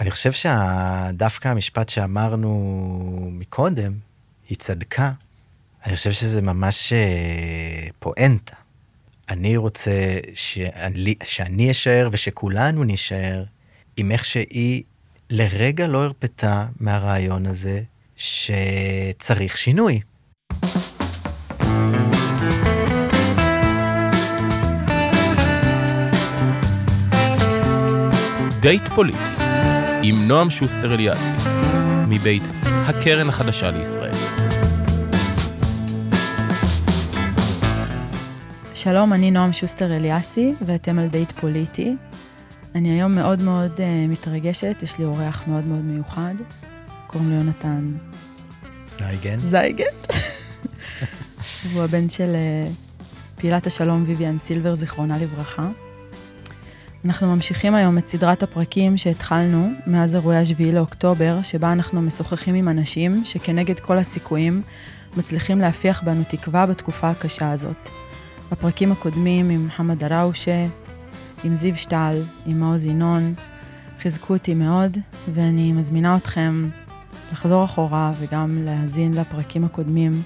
אני חושב שדווקא המשפט שאמרנו מקודם, היא צדקה. אני חושב שזה ממש אה, פואנטה. אני רוצה שאני, שאני אשאר ושכולנו נישאר עם איך שהיא לרגע לא הרפתה מהרעיון הזה שצריך שינוי. דייט פוליטי עם נועם שוסטר אליאסי מבית הקרן החדשה לישראל. שלום, אני נועם שוסטר אליאסי ואתם על דייט פוליטי. אני היום מאוד מאוד אה, מתרגשת, יש לי אורח מאוד מאוד מיוחד, קוראים לו יונתן זייגן. זייגן. והוא הבן של אה, פעילת השלום ויויאן סילבר, זיכרונה לברכה. אנחנו ממשיכים היום את סדרת הפרקים שהתחלנו מאז אירועי השביעי לאוקטובר, שבה אנחנו משוחחים עם אנשים שכנגד כל הסיכויים מצליחים להפיח בנו תקווה בתקופה הקשה הזאת. בפרקים הקודמים עם מוחמד דראושה, עם זיו שטל, עם מעוז ינון, חיזקו אותי מאוד, ואני מזמינה אתכם לחזור אחורה וגם להאזין לפרקים הקודמים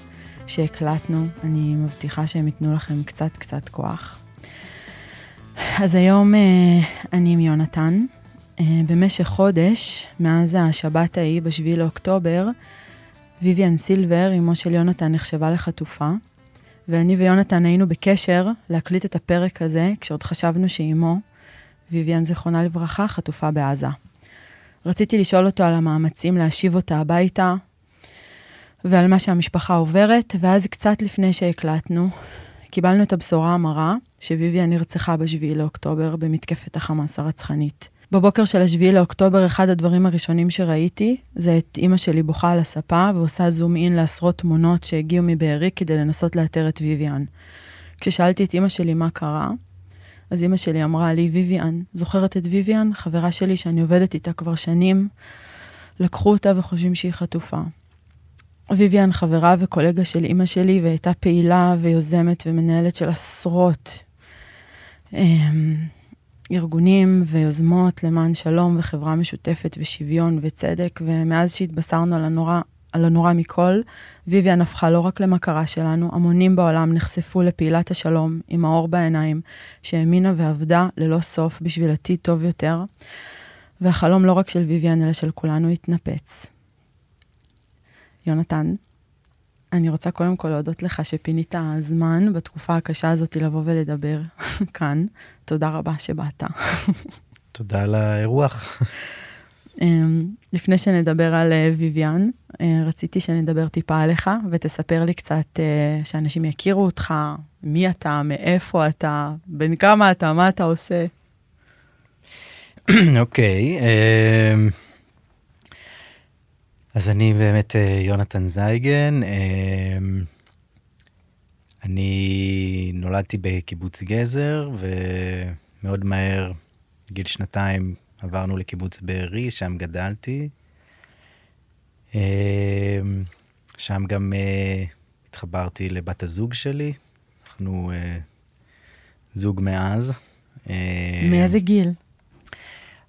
שהקלטנו. אני מבטיחה שהם ייתנו לכם קצת קצת כוח. אז היום uh, אני עם יונתן. Uh, במשך חודש, מאז השבת ההיא, ב-7 לאוקטובר, ויvian סילבר, אמו של יונתן, נחשבה לחטופה, ואני ויונתן היינו בקשר להקליט את הפרק הזה, כשעוד חשבנו שאימו, ויvian זיכרונה לברכה, חטופה בעזה. רציתי לשאול אותו על המאמצים להשיב אותה הביתה, ועל מה שהמשפחה עוברת, ואז קצת לפני שהקלטנו, קיבלנו את הבשורה המרה שוויביה נרצחה ב-7 לאוקטובר במתקפת החמאס הרצחנית. בבוקר של ה-7 לאוקטובר, אחד הדברים הראשונים שראיתי, זה את אימא שלי בוכה על הספה ועושה זום אין לעשרות תמונות שהגיעו מבארי כדי לנסות לאתר את ויvian. כששאלתי את אימא שלי מה קרה, אז אימא שלי אמרה לי, ויvian, זוכרת את ויvian? חברה שלי שאני עובדת איתה כבר שנים, לקחו אותה וחושבים שהיא חטופה. ויvian חברה וקולגה של אימא שלי, והייתה פעילה ויוזמת ומנהלת של עשרות אמ, ארגונים ויוזמות למען שלום וחברה משותפת ושוויון וצדק, ומאז שהתבשרנו על הנורא, על הנורא מכל, ויvian הפכה לא רק למכרה שלנו, המונים בעולם נחשפו לפעילת השלום עם האור בעיניים, שהאמינה ועבדה ללא סוף בשביל עתיד טוב יותר, והחלום לא רק של ויvian אלא של כולנו התנפץ. יונתן, אני רוצה קודם כל להודות לך שפינית זמן בתקופה הקשה הזאת לבוא ולדבר כאן. תודה רבה שבאת. תודה על האירוח. אמ, לפני שנדבר על אה, אה, רציתי שנדבר טיפה עליך ותספר לי קצת, אה, שאנשים יכירו אותך, מי אתה, מאיפה אתה, בן כמה אתה, מה אתה עושה. אוקיי. אמ, אז אני באמת אה, יונתן זייגן. אמ, אני נולדתי בקיבוץ גזר, ומאוד מהר, גיל שנתיים, עברנו לקיבוץ בארי, שם גדלתי. אמ, שם גם אה, התחברתי לבת הזוג שלי. אנחנו אה, זוג מאז. מאיזה גיל?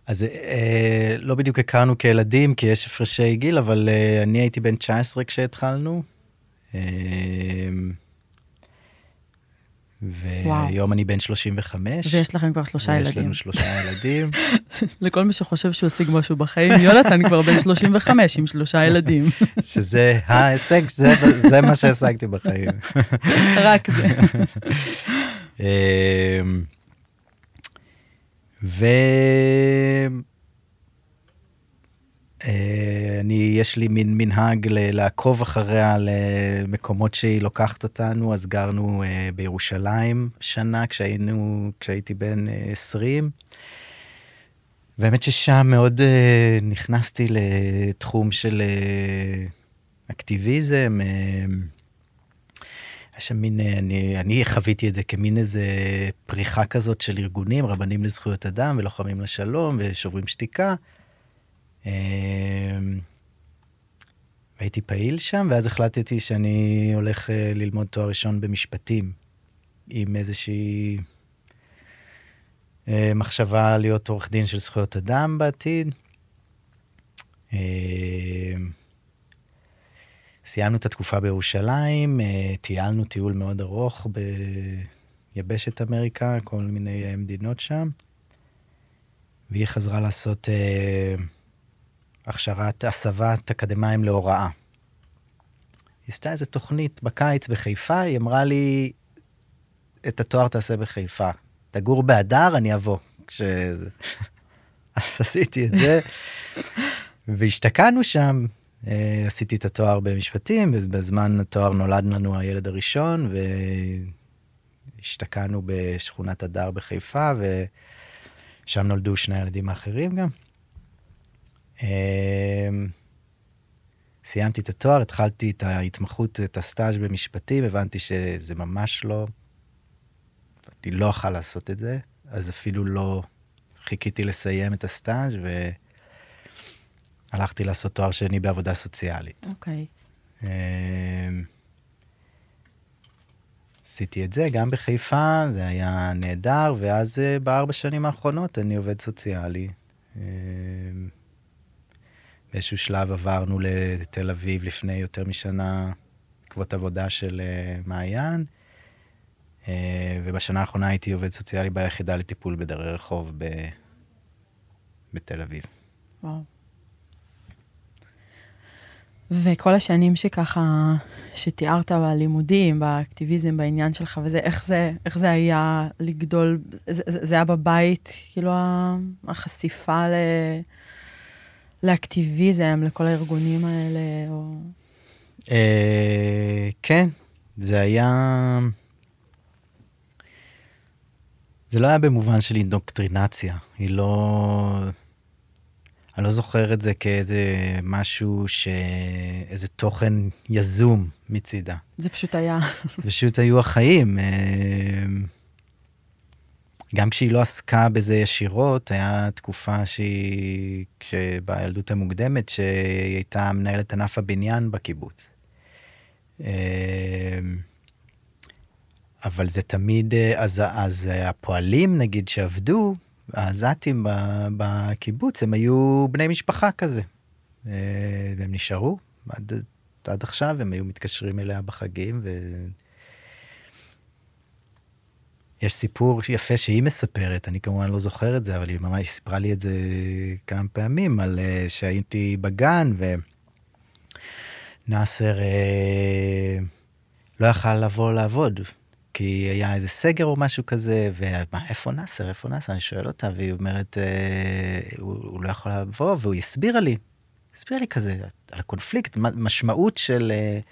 אז אה, לא בדיוק הכרנו כילדים, כי יש הפרשי גיל, אבל אה, אני הייתי בן 19 כשהתחלנו. אה, והיום אני בן 35. ויש לכם כבר שלושה ילדים. ויש לנו שלושה ילדים. לכל מי שחושב שהוא השיג משהו בחיים, יונתן כבר בן 35 עם שלושה ילדים. שזה ההישג, זה, זה מה שהשגתי בחיים. רק זה. ו... אה, אני, יש לי מין מנהג לעקוב אחריה למקומות שהיא לוקחת אותנו, אז גרנו אה, בירושלים שנה כשהיינו, כשהייתי בן 20. באמת ששם מאוד נכנסתי לתחום של אקטיביזם. היה שם מין, אני, אני חוויתי את זה כמין איזה פריחה כזאת של ארגונים, רבנים לזכויות אדם ולוחמים לשלום ושוברים שתיקה. אמ, הייתי פעיל שם, ואז החלטתי שאני הולך אה, ללמוד תואר ראשון במשפטים, עם איזושהי אה, מחשבה להיות עורך דין של זכויות אדם בעתיד. סיימנו את התקופה בירושלים, אה, טיילנו טיול מאוד ארוך ביבשת אמריקה, כל מיני מדינות שם, והיא חזרה לעשות אה, הכשרת הסבת אקדמאים להוראה. היא עשתה איזו תוכנית בקיץ בחיפה, היא אמרה לי, את התואר תעשה בחיפה. תגור באדר, אני אבוא. כש... אז עשיתי את זה, והשתקענו שם. אה, עשיתי את התואר במשפטים, בזמן התואר נולד לנו הילד הראשון, והשתקענו בשכונת הדר בחיפה, ושם נולדו שני הילדים האחרים גם. אה, סיימתי את התואר, התחלתי את ההתמחות, את הסטאז' במשפטים, הבנתי שזה ממש לא... אני לא אוכל לעשות את זה, אז אפילו לא חיכיתי לסיים את הסטאז' והלכתי לעשות תואר שני בעבודה סוציאלית. אוקיי. אמ, עשיתי את זה גם בחיפה, זה היה נהדר, ואז אה, בארבע שנים האחרונות אני עובד סוציאלי. אמ, באיזשהו שלב עברנו לתל אביב לפני יותר משנה, בעקבות עבודה של אה, מעיין, אה, ובשנה האחרונה הייתי עובד סוציאלי ביחידה לטיפול בדרי רחוב ב... בתל אביב. וואו. וכל השנים שככה, שתיארת בלימודים, באקטיביזם, בעניין שלך וזה, איך זה, איך זה היה לגדול, זה, זה, היה בבית, כאילו החשיפה ל, לאקטיביזם, לכל הארגונים האלה, או... אה, כן, זה היה... זה לא היה במובן של אינדוקטרינציה, היא לא... אני לא זוכר את זה כאיזה משהו ש... איזה תוכן יזום מצידה. זה פשוט היה. פשוט היו החיים. אה, גם כשהיא לא עסקה בזה ישירות, היה תקופה שהיא, בילדות המוקדמת, שהיא הייתה מנהלת ענף הבניין בקיבוץ. אה, אבל זה תמיד, אה, אז, אז הפועלים נגיד שעבדו, העזתים בקיבוץ, הם היו בני משפחה כזה. אה, והם נשארו עד, עד עכשיו, הם היו מתקשרים אליה בחגים. ו... יש סיפור יפה שהיא מספרת, אני כמובן לא זוכר את זה, אבל היא ממש סיפרה לי את זה כמה פעמים, על uh, שהייתי בגן ונאסר uh, לא יכל לבוא לעבוד, כי היה איזה סגר או משהו כזה, ומה, איפה נאסר, איפה נאסר? אני שואל אותה, והיא אומרת, uh, הוא, הוא לא יכול לבוא, והוא הסבירה לי, הסבירה לי כזה, על הקונפליקט, משמעות של... Uh,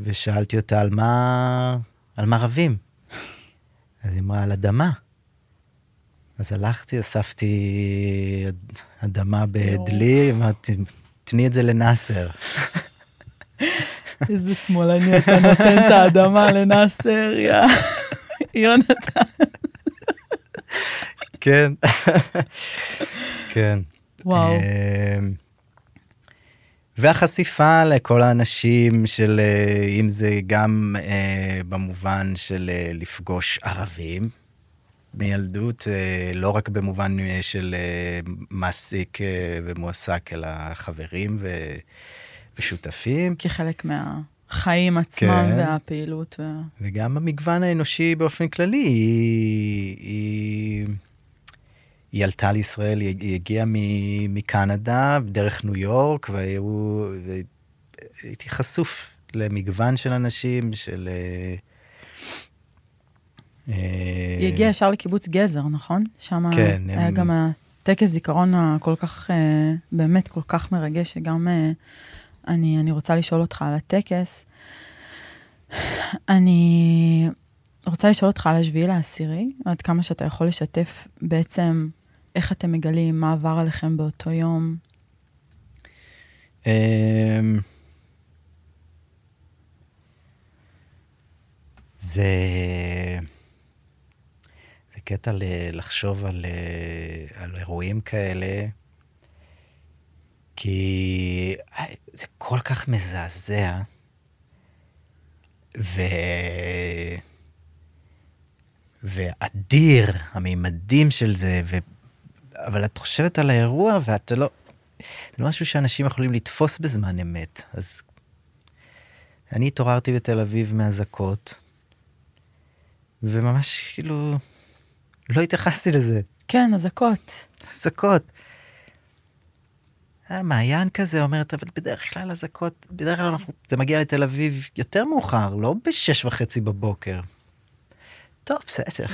ושאלתי אותה על מה, על מה רבים. אז היא אמרה, על אדמה. אז הלכתי, אספתי אדמה בדלי, אמרתי, תני את זה לנאסר. איזה שמאלני אתה נותן את האדמה לנאסר, יא יונתן. כן, כן. וואו. אמ, והחשיפה לכל האנשים של, אה, אם זה גם אה, במובן של אה, לפגוש ערבים מילדות, אה, לא רק במובן אה, של אה, מעסיק ומועסק, אלא חברים ו, ושותפים. כחלק מהחיים עצמם כן. והפעילות. ו... וגם המגוון האנושי באופן כללי, היא, היא, היא עלתה לישראל, היא, היא הגיעה מ- מקנדה דרך ניו יורק, והיו, והייתי חשוף למגוון של אנשים, של... אה, היא הגיעה ישר לקיבוץ גזר, נכון? שם כן, היה הם- גם הטקס זיכרון הכל כך, אה, באמת כל כך מרגש, שגם אה, אני, אני רוצה לשאול אותך על הטקס. אני רוצה לשאול אותך על השביעי לעשירי, עד כמה שאתה יכול לשתף בעצם איך אתם מגלים, מה עבר עליכם באותו יום. אמ, זה... זה קטע לחשוב על, אה, על אירועים כאלה, כי אה, זה כל כך מזעזע, ו... ואדיר, המימדים של זה, ו... אבל את חושבת על האירוע ואת לא... זה משהו שאנשים יכולים לתפוס בזמן אמת. אז אני התעוררתי בתל אביב מאזעקות, וממש כאילו, לא התייחסתי לזה. כן, אזעקות. אזעקות. היה מעיין כזה אומרת, אבל בדרך כלל אזעקות, בדרך כלל אנחנו, זה מגיע לתל אביב יותר מאוחר, לא בשש וחצי בבוקר. טוב, בסדר.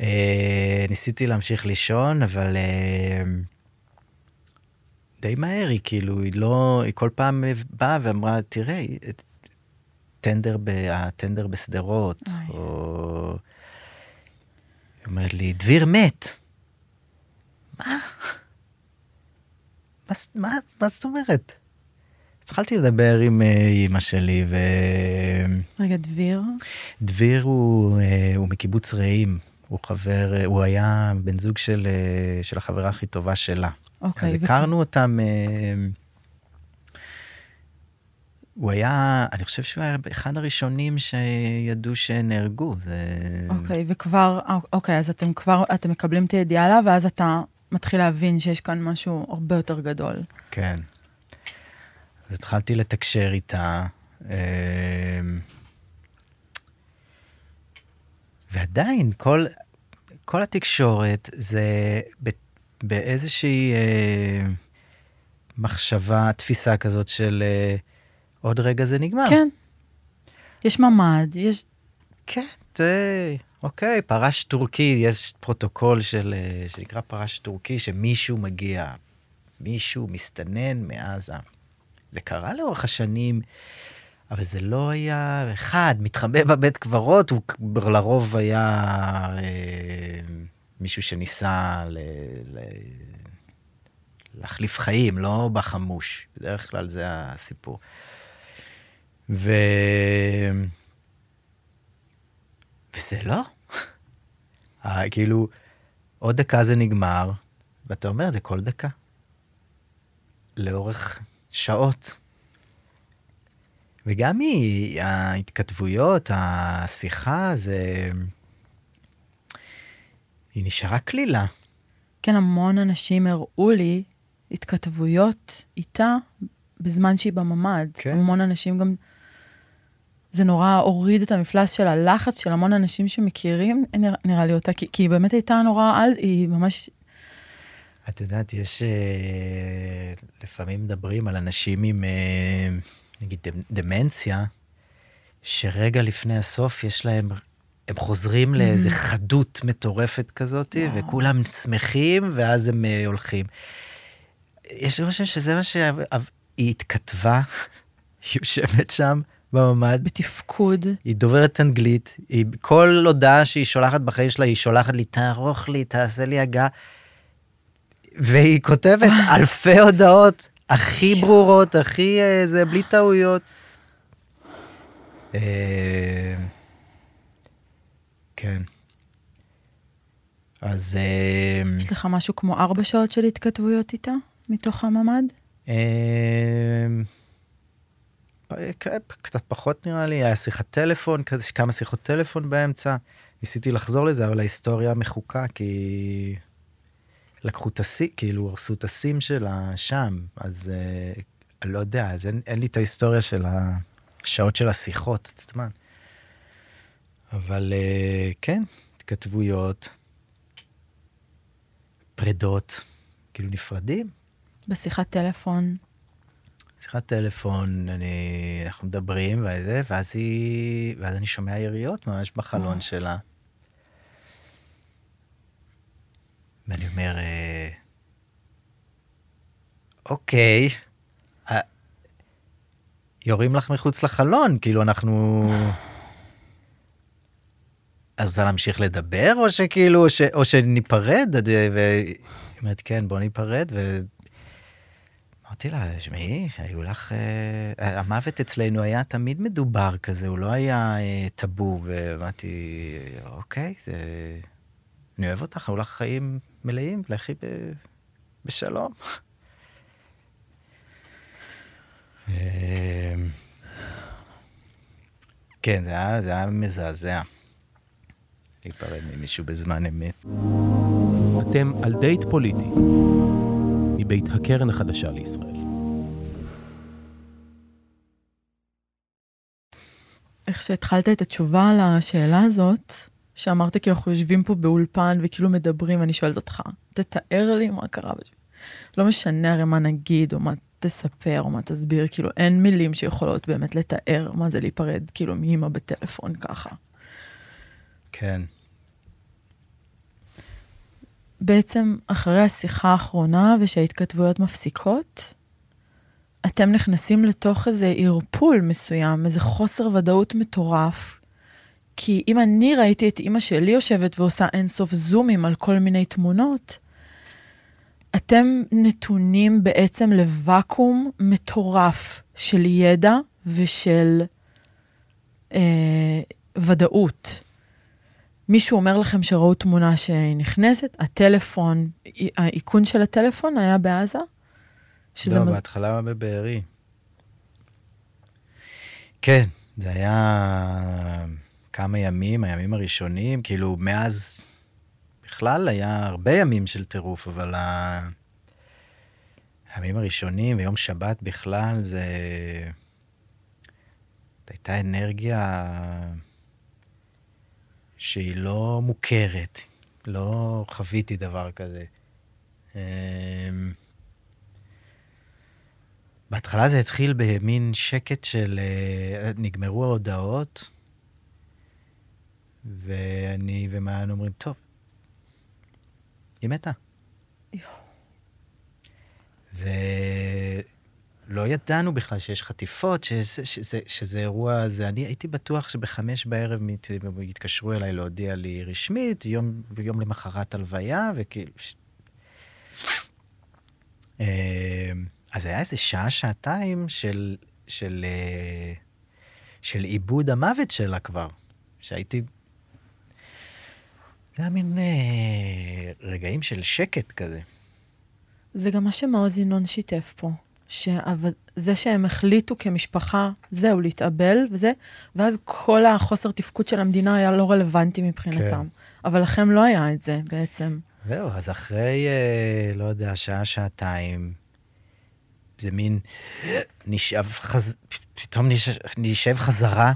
אה, ניסיתי להמשיך לישון, אבל אה, די מהר היא כאילו, היא לא, היא כל פעם באה ואמרה, תראה, טנדר, ב, הטנדר בשדרות, או... היא אומרת לי, דביר מת. מה? מה, מה, מה זאת אומרת? התחלתי לדבר עם אימא שלי ו... רגע, דביר? דביר הוא, הוא מקיבוץ רעים. הוא חבר, הוא היה בן זוג של, של החברה הכי טובה שלה. אוקיי. אז הכרנו וכי... אותם, הוא היה, אני חושב שהוא היה אחד הראשונים שידעו שנהרגו. זה... אוקיי, וכבר, אוקיי, אז אתם כבר, אתם מקבלים את הידיעה עליו, ואז אתה מתחיל להבין שיש כאן משהו הרבה יותר גדול. כן. אז התחלתי לתקשר איתה. ועדיין, כל, כל התקשורת זה באיזושהי אה, מחשבה, תפיסה כזאת של אה, עוד רגע זה נגמר. כן. יש ממ"ד, יש... כן, זה... אוקיי, פרש טורקי, יש פרוטוקול של, שנקרא פרש טורקי, שמישהו מגיע, מישהו מסתנן מעזה. זה קרה לאורך השנים, אבל זה לא היה אחד, מתחבא בבית קברות, הוא לרוב היה אה, מישהו שניסה ל, ל, להחליף חיים, לא בחמוש. בדרך כלל זה הסיפור. ו... וזה לא. כאילו, עוד דקה זה נגמר, ואתה אומר, זה כל דקה. לאורך שעות. וגם היא, ההתכתבויות, השיחה, זה... היא נשארה קלילה. כן, המון אנשים הראו לי התכתבויות איתה בזמן שהיא בממ"ד. כן. המון אנשים גם... זה נורא הוריד את המפלס של הלחץ של המון אנשים שמכירים, נרא, נראה לי אותה, כי, כי היא באמת הייתה נורא על, היא ממש... את יודעת, יש... אה, לפעמים מדברים על אנשים עם, אה, נגיד, דמנציה, שרגע לפני הסוף יש להם, הם חוזרים mm-hmm. לאיזה חדות מטורפת כזאת, wow. וכולם שמחים, ואז הם אה, הולכים. יש לי חושב שזה מה שהיא התכתבה, היא יושבת שם. בממ"ד. בתפקוד. היא דוברת אנגלית, היא, כל הודעה שהיא שולחת בחיים שלה, היא שולחת לי, תערוך לי, תעשה לי הגעה. והיא כותבת אלפי הודעות, הכי ברורות, הכי אה, זה, בלי טעויות. אה, כן. אז... אה, יש לך משהו כמו ארבע שעות של התכתבויות איתה, מתוך הממ"ד? קצת פחות נראה לי, היה שיחת טלפון, כזה כמה שיחות טלפון באמצע. ניסיתי לחזור לזה, אבל ההיסטוריה מחוקה, כי לקחו את השיא, כאילו הרסו את הסים שלה שם, אז אה, אני לא יודע, אז אין, אין לי את ההיסטוריה של השעות של השיחות עצמן. אבל אה, כן, התכתבויות, פרדות, כאילו נפרדים. בשיחת טלפון שיחת טלפון, אני, אנחנו מדברים וזה, ואז היא, ואז אני שומע יריות ממש בחלון שלה. ואני אומר, אה, אוקיי, אה, יורים לך מחוץ לחלון, כאילו אנחנו... אז רוצה להמשיך לדבר, או שכאילו, או, ש, או שניפרד, והיא אומרת, כן, בוא ניפרד, ו... אמרתי לה, שמעי, היו לך... אה, המוות אצלנו היה תמיד מדובר כזה, הוא לא היה אה, טאבו, ואמרתי, אוקיי, זה... אני אוהב אותך, היו לך חיים מלאים, לכי ב... בשלום. אמ, כן, זה היה, זה היה מזעזע. להיפרד ממישהו בזמן אמת. אתם על דייט פוליטי. מבית הקרן החדשה לישראל. איך שהתחלת את התשובה על השאלה הזאת, שאמרת כאילו אנחנו יושבים פה באולפן וכאילו מדברים, ואני שואלת אותך, תתאר לי מה קרה. לא משנה הרי מה נגיד, או מה תספר, או מה תסביר, כאילו אין מילים שיכולות באמת לתאר מה זה להיפרד, כאילו מאמא בטלפון ככה. כן. בעצם אחרי השיחה האחרונה ושההתכתבויות מפסיקות, אתם נכנסים לתוך איזה ערפול מסוים, איזה חוסר ודאות מטורף. כי אם אני ראיתי את אימא שלי יושבת ועושה אינסוף זומים על כל מיני תמונות, אתם נתונים בעצם לוואקום מטורף של ידע ושל אה, ודאות. מישהו אומר לכם שראו תמונה שהיא נכנסת, הטלפון, האיכון של הטלפון היה בעזה? שזה לא, מז... בהתחלה בבארי. כן, זה היה כמה ימים, הימים הראשונים, כאילו מאז בכלל היה הרבה ימים של טירוף, אבל ה... הימים הראשונים ויום שבת בכלל זה... הייתה אנרגיה שהיא לא מוכרת, לא חוויתי דבר כזה. אמ, בהתחלה זה התחיל במין שקט של אה, נגמרו ההודעות, ואני ומעיין אומרים, טוב, היא מתה. זה... לא ידענו בכלל שיש חטיפות, שזה, שזה, שזה אירוע, זה, אני הייתי בטוח שבחמש בערב יתקשרו אליי להודיע לי רשמית, יום, יום למחרת הלוויה, וכאילו... אמ, אז היה איזה שעה, שעתיים של, של, אה, של עיבוד המוות שלה כבר, שהייתי... זה היה מין אה, רגעים של שקט כזה. זה גם מה שמעוז ינון שיתף פה. שזה שהם החליטו כמשפחה, זהו, להתאבל וזה, ואז כל החוסר תפקוד של המדינה היה לא רלוונטי מבחינתם. כן. אבל לכם לא היה את זה בעצם. זהו, אז אחרי, אה, לא יודע, שעה, שעתיים, זה מין נשאב חז... פתאום נשאב, נשאב חזרה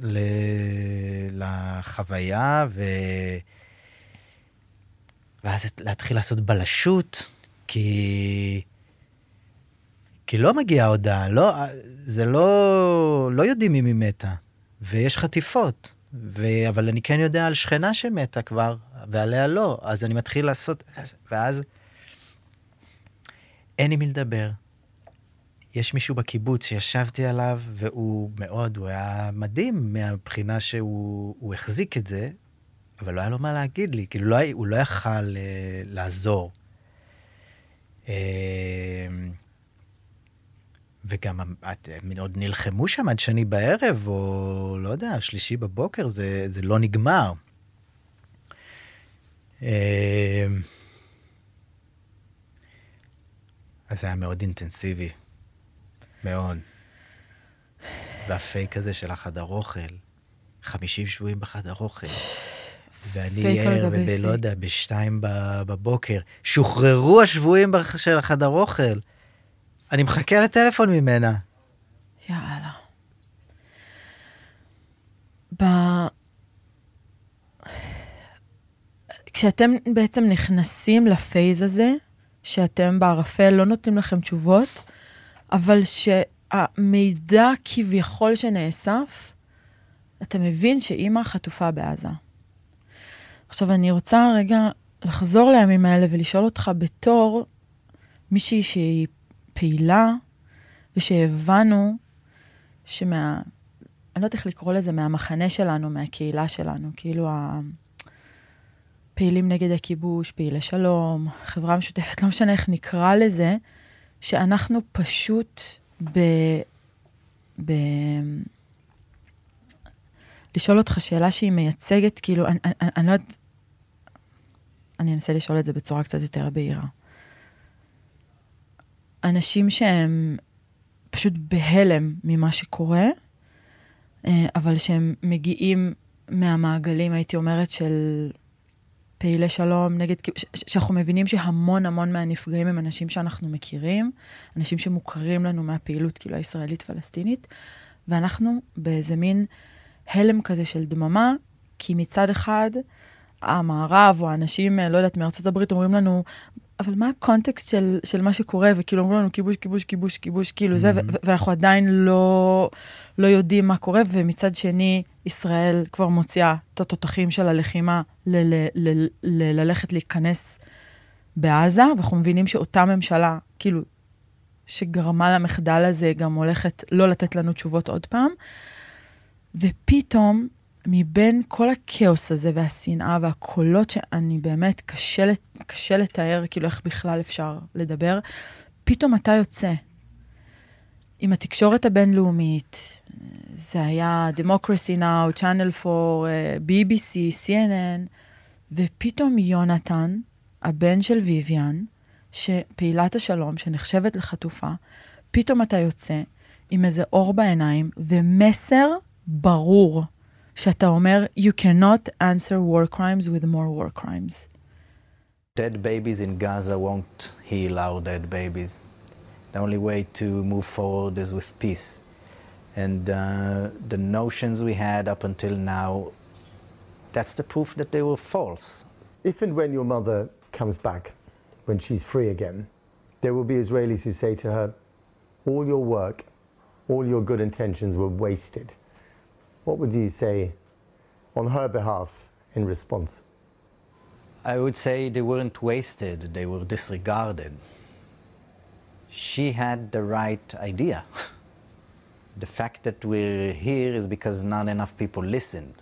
ל... לחוויה, ו... ואז להתחיל לעשות בלשות, כי... כי לא מגיעה הודעה, לא, זה לא, לא יודעים אם היא מתה, ויש חטיפות, ו, אבל אני כן יודע על שכנה שמתה כבר, ועליה לא, אז אני מתחיל לעשות, ואז אין עם מי לדבר. יש מישהו בקיבוץ שישבתי עליו, והוא מאוד, הוא היה מדהים מהבחינה שהוא החזיק את זה, אבל לא היה לו מה להגיד לי, כאילו לא, הוא לא יכל אה, לעזור. אה, וגם הם עוד נלחמו שם עד שני בערב, או לא יודע, שלישי בבוקר, זה, זה לא נגמר. אה, אז זה היה מאוד אינטנסיבי. מאוד. והפייק הזה של החדר אוכל, 50 שבויים בחדר אוכל. ואני ער, ולא יודע, בשתיים בבוקר, שוחררו השבויים של החדר אוכל. אני מחכה לטלפון ממנה. יאללה. ב... כשאתם בעצם נכנסים לפייז הזה, שאתם בערפל לא נותנים לכם תשובות, אבל שהמידע כביכול שנאסף, אתה מבין שאימא חטופה בעזה. עכשיו, אני רוצה רגע לחזור לימים האלה ולשאול אותך בתור מישהי שהיא פעילה, ושהבנו שמה... אני לא יודעת איך לקרוא לזה, מהמחנה שלנו, מהקהילה שלנו, כאילו הפעילים נגד הכיבוש, פעילי שלום, חברה משותפת, לא משנה איך נקרא לזה, שאנחנו פשוט ב... ב... לשאול אותך שאלה שהיא מייצגת, כאילו, אני, אני, אני לא יודעת, אני אנסה לשאול את זה בצורה קצת יותר בהירה. אנשים שהם פשוט בהלם ממה שקורה, אה, אבל שהם מגיעים מהמעגלים, הייתי אומרת, של פעילי שלום, נגד, שאנחנו מבינים שהמון המון מהנפגעים הם אנשים שאנחנו מכירים, אנשים שמוכרים לנו מהפעילות כאילו הישראלית-פלסטינית, ואנחנו באיזה מין הלם כזה של דממה, כי מצד אחד, המערב או האנשים, לא יודעת, מארצות הברית אומרים לנו, אבל מה הקונטקסט של, של מה שקורה, וכאילו אומרים לנו כיבוש, כיבוש, כיבוש, כיבוש, כאילו mm-hmm. זה, ו- ואנחנו עדיין לא, לא יודעים מה קורה, ומצד שני, ישראל כבר מוציאה את התותחים של הלחימה ל- ל- ל- ל- ללכת להיכנס בעזה, ואנחנו מבינים שאותה ממשלה, כאילו, שגרמה למחדל הזה, גם הולכת לא לתת לנו תשובות עוד פעם. ופתאום, מבין כל הכאוס הזה והשנאה והקולות שאני באמת, קשה, קשה לתאר, כאילו איך בכלל אפשר לדבר, פתאום אתה יוצא. עם התקשורת הבינלאומית, זה היה Democracy Now, Channel 4, BBC, CNN, ופתאום יונתן, הבן של ויויאן, שפעילת השלום, שנחשבת לחטופה, פתאום אתה יוצא עם איזה אור בעיניים ומסר ברור, שאתה אומר, you cannot answer war crimes with more war crimes. Dead babies in Gaza won't heal our dead babies. The only way to move forward is with peace. And uh, the notions we had up until now, that's the proof that they were false. If and when your mother comes back, when she's free again, there will be Israelis who say to her, all your work, all your good intentions were wasted. What would you say on her behalf in response? I would say they weren't wasted, they were disregarded. She had the right idea. the fact that we're here is because not enough people listened.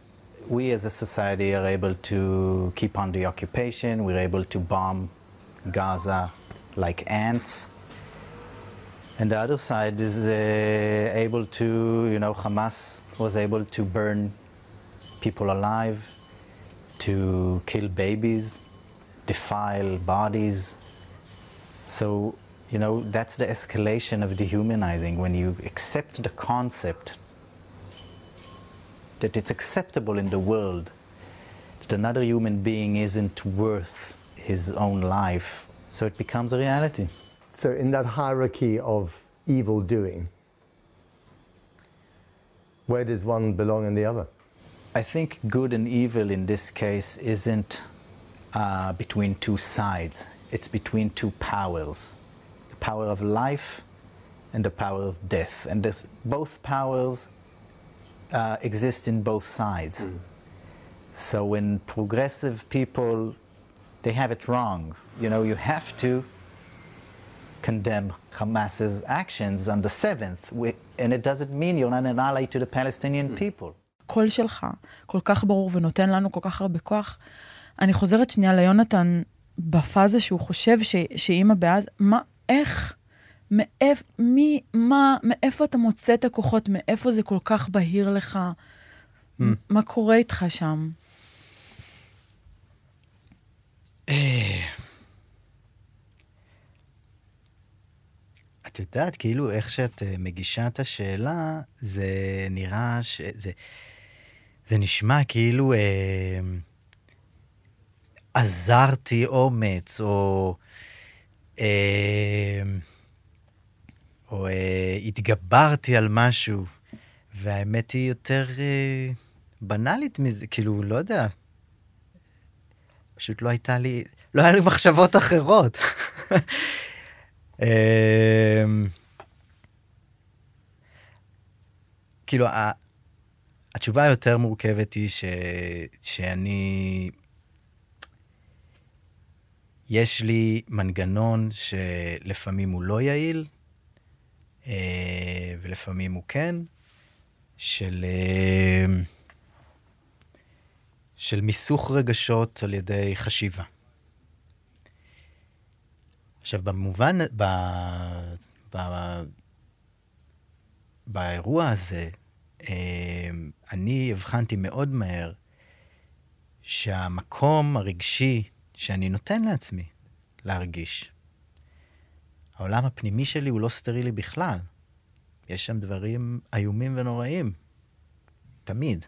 We as a society are able to keep on the occupation, we're able to bomb Gaza like ants. And the other side is uh, able to, you know, Hamas was able to burn people alive, to kill babies, defile bodies. So, you know, that's the escalation of dehumanizing when you accept the concept that it's acceptable in the world that another human being isn't worth his own life. So it becomes a reality. So, in that hierarchy of evil doing, where does one belong and the other? I think good and evil in this case isn't uh, between two sides, it's between two powers the power of life and the power of death. And this, both powers uh, exist in both sides. So when progressive people they have it wrong, you know, you have to condemn Hamas's actions on the 7th, wi- and it doesn't mean you're not an ally to the Palestinian people. הקול שלך כל כך ברור ונותן לנו כל כך הרבה כוח. אני חוזרת שנייה ליונתן בפאזה שהוא חושב ש, שאימא בעזה, מה, איך, מאיפ, מי, מה, מאיפה אתה מוצא את הכוחות, מאיפה זה כל כך בהיר לך? Mm. מה קורה איתך שם? את יודעת, כאילו, איך שאת אה, מגישה את השאלה, זה נראה ש... זה, זה נשמע כאילו אה, עזרתי אומץ, או... אה, או אה, התגברתי על משהו, והאמת היא יותר אה, בנאלית מזה, כאילו, לא יודע. פשוט לא הייתה לי, לא היה לי מחשבות אחרות. אמ, כאילו, התשובה היותר מורכבת היא ש... שאני... יש לי מנגנון שלפעמים הוא לא יעיל, אה, ולפעמים הוא כן, של, אה, של מיסוך רגשות על ידי חשיבה. עכשיו, במובן, ב, ב, באירוע הזה, אה, אני הבחנתי מאוד מהר שהמקום הרגשי שאני נותן לעצמי להרגיש, העולם הפנימי שלי הוא לא סטרילי בכלל. יש שם דברים איומים ונוראים. תמיד.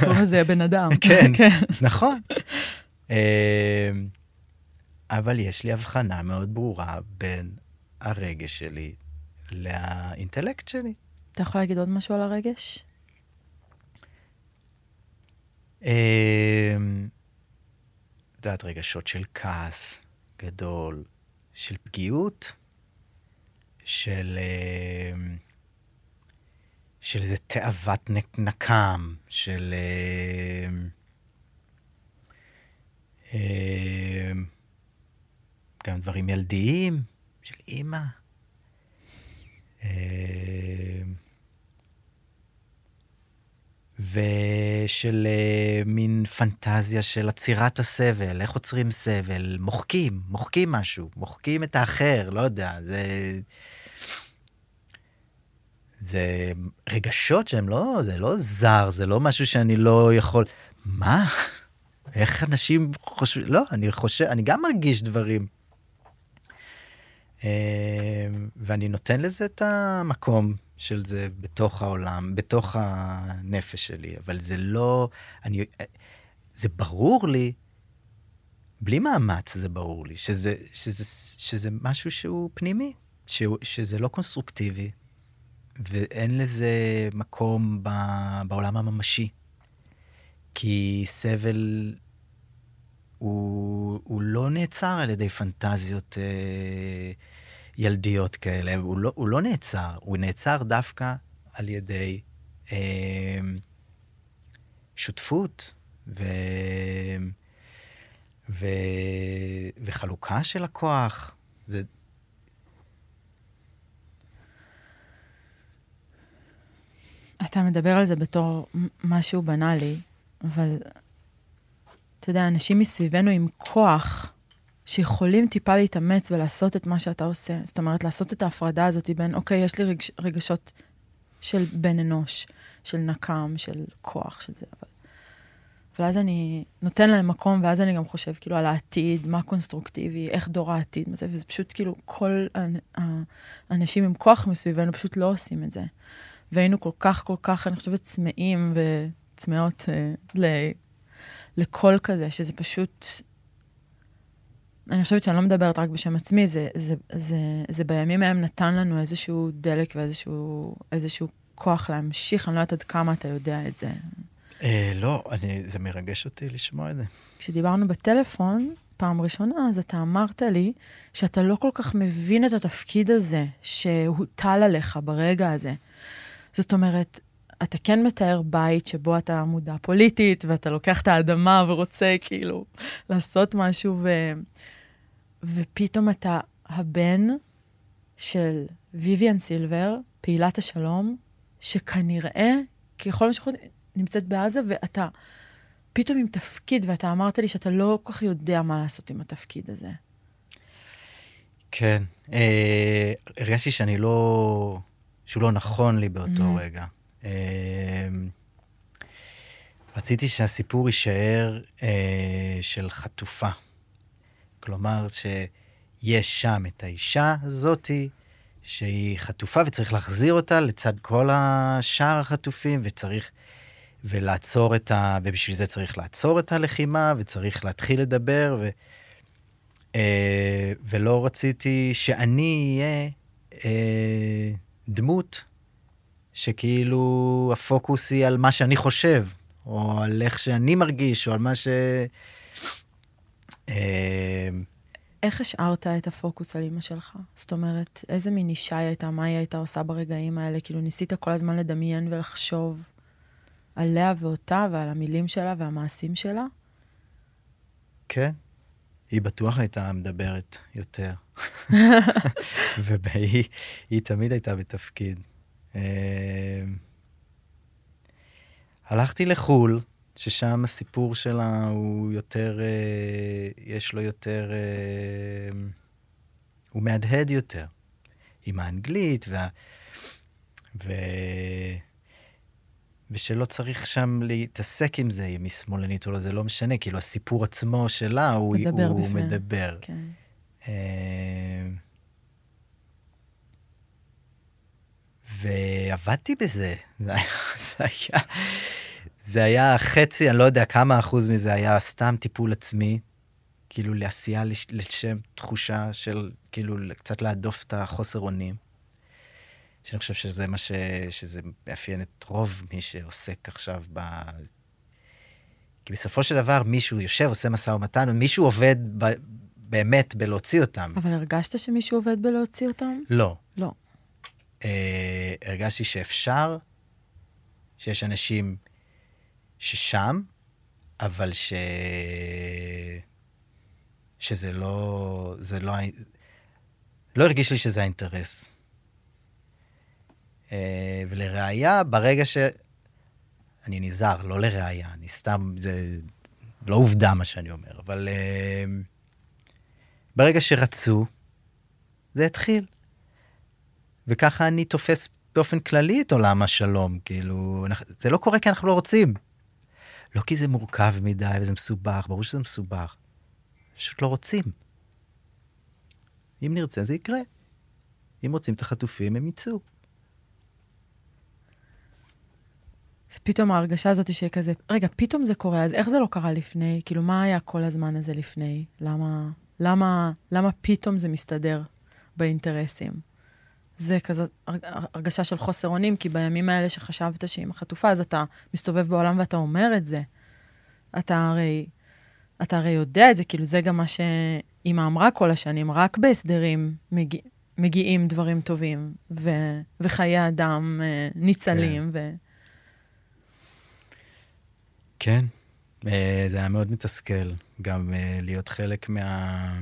קוראים לזה בן אדם. כן, נכון. אבל יש לי הבחנה מאוד ברורה בין הרגש שלי לאינטלקט שלי. אתה יכול להגיד עוד משהו על הרגש? אה, את יודעת, רגשות של כעס גדול, של פגיעות, של... אה, של איזה תאוות נקם, של... גם דברים ילדיים, של אימא. ושל uh, מין פנטזיה של עצירת הסבל, איך עוצרים סבל, מוחקים, מוחקים משהו, מוחקים את האחר, לא יודע, זה... זה רגשות שהם לא, זה לא זר, זה לא משהו שאני לא יכול... מה? איך אנשים חושבים? לא, אני חושב, אני גם מרגיש דברים. אה, ואני נותן לזה את המקום של זה בתוך העולם, בתוך הנפש שלי, אבל זה לא, אני, זה ברור לי, בלי מאמץ זה ברור לי, שזה, שזה, שזה משהו שהוא פנימי, שהוא, שזה לא קונסטרוקטיבי, ואין לזה מקום ב, בעולם הממשי. כי סבל הוא, הוא לא נעצר על ידי פנטזיות אה, ילדיות כאלה, הוא לא, הוא לא נעצר, הוא נעצר דווקא על ידי אה, שותפות ו, ו, וחלוקה של הכוח. ו... אתה מדבר על זה בתור משהו בנאלי, אבל אתה יודע, אנשים מסביבנו עם כוח, שיכולים טיפה להתאמץ ולעשות את מה שאתה עושה. זאת אומרת, לעשות את ההפרדה הזאת בין, אוקיי, יש לי רגש, רגשות של בן אנוש, של נקם, של כוח, של זה, אבל... ואז אני נותן להם מקום, ואז אני גם חושב כאילו על העתיד, מה קונסטרוקטיבי, איך דור העתיד, וזה, וזה פשוט כאילו, כל האנשים עם כוח מסביבנו פשוט לא עושים את זה. והיינו כל כך, כל כך, אני חושבת, צמאים וצמאות אה, לקול כזה, שזה פשוט... אני חושבת שאני לא מדברת רק בשם עצמי, זה, זה, זה, זה בימים ההם נתן לנו איזשהו דלק ואיזשהו איזשהו כוח להמשיך, אני לא יודעת עד כמה אתה יודע את זה. אה, לא, אני, זה מרגש אותי לשמוע את זה. כשדיברנו בטלפון, פעם ראשונה, אז אתה אמרת לי שאתה לא כל כך מבין את התפקיד הזה שהוטל עליך ברגע הזה. זאת אומרת, אתה כן מתאר בית שבו אתה מודע פוליטית, ואתה לוקח את האדמה ורוצה כאילו לעשות משהו, ו... ופתאום אתה הבן של ויויאן סילבר, פעילת השלום, שכנראה, ככל שאנחנו נמצאת בעזה, ואתה פתאום עם תפקיד, ואתה אמרת לי שאתה לא כל כך יודע מה לעשות עם התפקיד הזה. כן, אה, הרגשתי שאני לא, שהוא לא נכון לי באותו mm-hmm. רגע. אמ, רציתי שהסיפור יישאר אה, של חטופה. כלומר, שיש שם את האישה הזאתי, שהיא חטופה וצריך להחזיר אותה לצד כל השאר החטופים, וצריך, ולעצור את ה... ובשביל זה צריך לעצור את הלחימה, וצריך להתחיל לדבר, ו... אה, ולא רציתי שאני אהיה אה, דמות שכאילו הפוקוס היא על מה שאני חושב, או על איך שאני מרגיש, או על מה ש... אה, איך השארת את הפוקוס על אימא שלך? זאת אומרת, איזה מין אישה היא הייתה, מה היא הייתה עושה ברגעים האלה? כאילו, ניסית כל הזמן לדמיין ולחשוב עליה ואותה ועל המילים שלה והמעשים שלה? כן. היא בטוח הייתה מדברת יותר. והיא תמיד הייתה בתפקיד. אה, הלכתי לחו"ל, ששם הסיפור שלה הוא יותר, אה, יש לו יותר, אה, הוא מהדהד יותר, עם האנגלית, וה, ו, ושלא צריך שם להתעסק עם זה, אם היא שמאלנית או לא, זה לא משנה, כאילו הסיפור עצמו שלה, הוא מדבר. הוא מדבר. כן. ועבדתי בזה. זה היה, זה היה, זה היה חצי, אני לא יודע כמה אחוז מזה היה סתם טיפול עצמי, כאילו לעשייה לש- לשם תחושה של כאילו קצת להדוף את החוסר אונים. שאני חושב שזה מה ש... שזה מאפיין את רוב מי שעוסק עכשיו ב... כי בסופו של דבר מישהו יושב, עושה משא ומתן, ומישהו עובד ב... באמת בלהוציא אותם. אבל הרגשת שמישהו עובד בלהוציא אותם? לא. לא. אה, הרגשתי שאפשר, שיש אנשים ששם, אבל ש... שזה לא... זה לא... לא הרגיש לי שזה האינטרס. אה, ולראיה, ברגע ש... אני נזהר, לא לראיה, אני סתם, זה לא עובדה מה שאני אומר, אבל אה, ברגע שרצו, זה התחיל. וככה אני תופס באופן כללי את עולם השלום, כאילו, זה לא קורה כי אנחנו לא רוצים. לא כי זה מורכב מדי וזה מסובך, ברור שזה מסובך. פשוט לא רוצים. אם נרצה זה יקרה. אם רוצים את החטופים הם יצאו. זה פתאום ההרגשה הזאת שכזה, רגע, פתאום זה קורה, אז איך זה לא קרה לפני? כאילו, מה היה כל הזמן הזה לפני? למה, למה, למה פתאום זה מסתדר באינטרסים? זה כזאת הר- הרגשה של חוסר אונים, כי בימים האלה שחשבת שהיא חטופה, אז אתה מסתובב בעולם ואתה אומר את זה. אתה הרי, אתה הרי יודע את זה, כאילו, זה גם מה שאימא אמרה כל השנים, רק בהסדרים מגיע, מגיעים דברים טובים, ו, וחיי אדם אה, ניצלים, ו... כן. אה, זה היה מאוד מתסכל, גם אה, להיות חלק מה...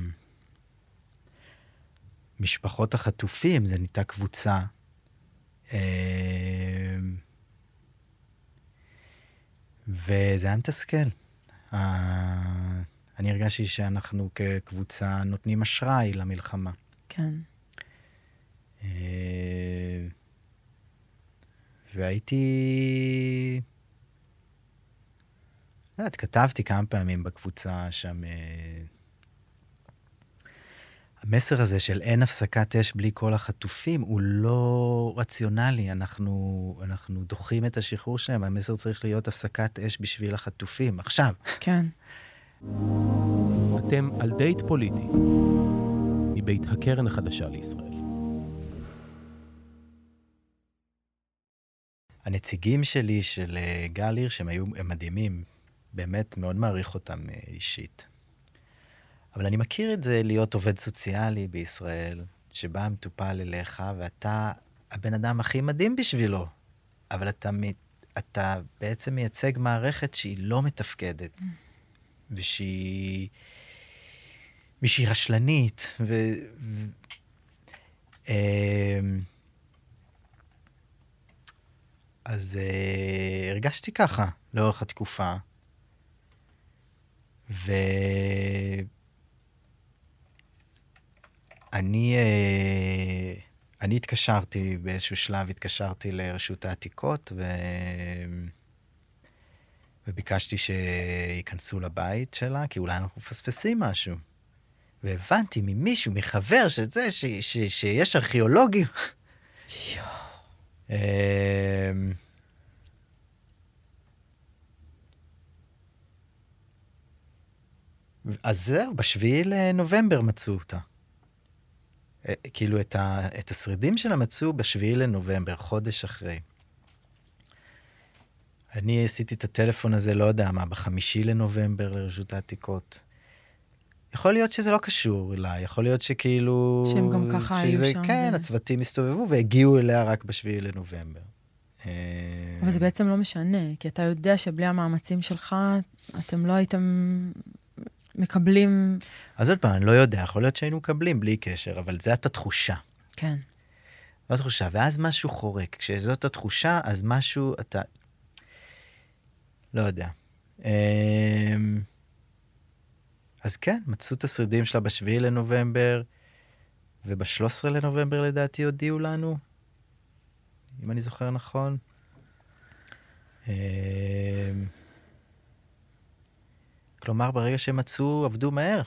משפחות החטופים, זה נהייתה קבוצה. אה, וזה היה מתסכל. אה, אני הרגשתי שאנחנו כקבוצה נותנים אשראי למלחמה. כן. אה, והייתי... לא יודעת, כתבתי כמה פעמים בקבוצה שם... המסר הזה של אין הפסקת אש בלי כל החטופים הוא לא רציונלי, אנחנו, אנחנו דוחים את השחרור שלהם, המסר צריך להיות הפסקת אש בשביל החטופים, עכשיו. כן. אתם על דייט פוליטי, מבית הקרן החדשה לישראל. הנציגים שלי, של אה, גל הירש, הם היו מדהימים, באמת מאוד מעריך אותם אה, אישית. אבל אני מכיר את זה להיות עובד סוציאלי בישראל, שבא המטופל אליך ואתה הבן אדם הכי מדהים בשבילו, אבל אתה, אתה בעצם מייצג מערכת שהיא לא מתפקדת, ושהיא, ושהיא רשלנית, ו... ו... אמ, אז uh, הרגשתי ככה לאורך התקופה. ואני uh, אני התקשרתי, באיזשהו שלב התקשרתי לרשות העתיקות, ו... וביקשתי שייכנסו לבית שלה, כי אולי אנחנו מפספסים משהו. והבנתי ממישהו, מחבר, שזה, ש... ש... שיש ארכיאולוגים. אמ, אז זהו, בשביעי לנובמבר מצאו אותה. אה, כאילו, את, ה, את השרידים שלה מצאו בשביעי לנובמבר, חודש אחרי. אני עשיתי את הטלפון הזה, לא יודע מה, בחמישי לנובמבר לרשות העתיקות. יכול להיות שזה לא קשור אליי, יכול להיות שכאילו... שהם גם ככה היו שזה, שם, כן, ו- הצוותים הסתובבו והגיעו אליה רק בשביעי לנובמבר. אה, אבל זה בעצם לא משנה, כי אתה יודע שבלי המאמצים שלך, אתם לא הייתם מקבלים... אז עוד פעם, אני לא יודע, יכול להיות שהיינו מקבלים בלי קשר, אבל זאת התחושה. כן. זאת התחושה, ואז משהו חורק. כשזאת התחושה, אז משהו, אתה... לא יודע. אמ, אז כן, מצאו את השרידים שלה בשביעי לנובמבר, וב-13 לנובמבר לדעתי הודיעו לנו, אם אני זוכר נכון. כלומר, ברגע שהם מצאו, עבדו מהר.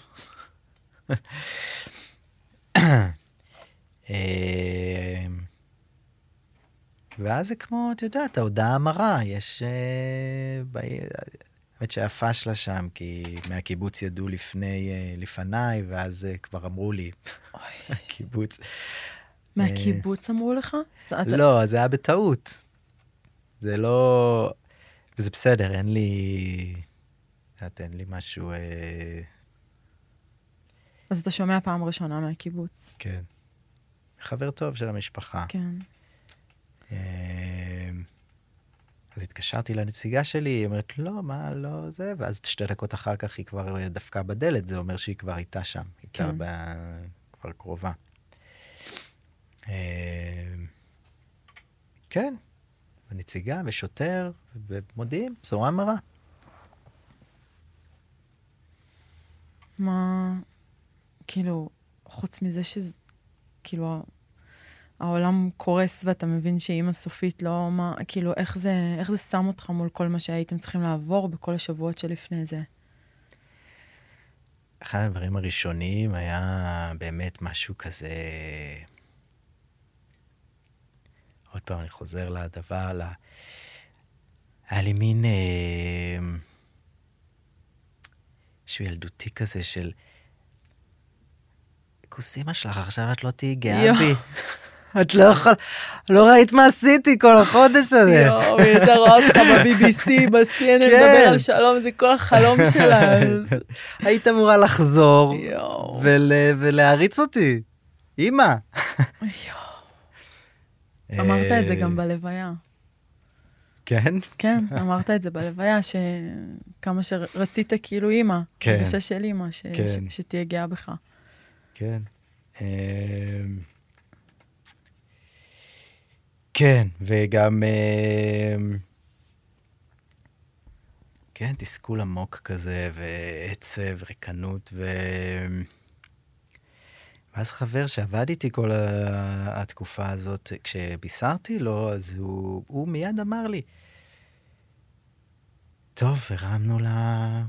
אמ, ואז זה כמו, את יודעת, ההודעה המרה, יש... אה, האמת שהיה פשלה שם, כי מהקיבוץ ידעו לפני, אה, לפניי, ואז אה, כבר אמרו לי, הקיבוץ. מהקיבוץ אמרו לך? לא, זה היה בטעות. זה לא... וזה בסדר, אין לי... יודעת, אין לי משהו... אה, אז אתה שומע פעם ראשונה מהקיבוץ. כן. חבר טוב של המשפחה. כן. אה, אז התקשרתי לנציגה שלי, היא אומרת, לא, מה, לא, זה, ואז שתי דקות אחר כך היא כבר דפקה בדלת, זה אומר שהיא כבר הייתה שם, היא הייתה כן. ב... כבר קרובה. אה, כן, ונציגה ושוטר, ומודיעים, בשורה מרה. מה, כאילו, חוץ מזה שזה, כאילו, העולם קורס ואתה מבין שאימא סופית לא, מה, כאילו, איך זה, איך זה שם אותך מול כל מה שהייתם צריכים לעבור בכל השבועות שלפני זה? אחד הדברים הראשונים היה באמת משהו כזה... עוד פעם, אני חוזר לדבר, ל... היה לי מין... אה, משהו ילדותי כזה של... כוס אימא שלך, עכשיו את לא תהיי גאה. בי. את לא יכולה... לא ראית מה עשיתי כל החודש הזה. יואו, היא הייתה רואה אותך ב-BBC, ב-CNN, כן. מדבר על שלום, זה כל החלום שלה. היית אמורה לחזור יואו. ול... ולהריץ אותי. אימא. אמרת את זה גם בלוויה. כן? כן, אמרת את זה בלוויה, שכמה שרצית כאילו אימא, כן. הרגשה של אימא, ש- כן. ש- שתהיה גאה בך. כן. אמ, כן, וגם... אמ, כן, תסכול עמוק כזה, ועצב, ריקנות, ו... ואז חבר שעבד איתי כל התקופה הזאת, כשבישרתי לו, אז הוא, הוא מיד אמר לי, טוב, הרמנו לה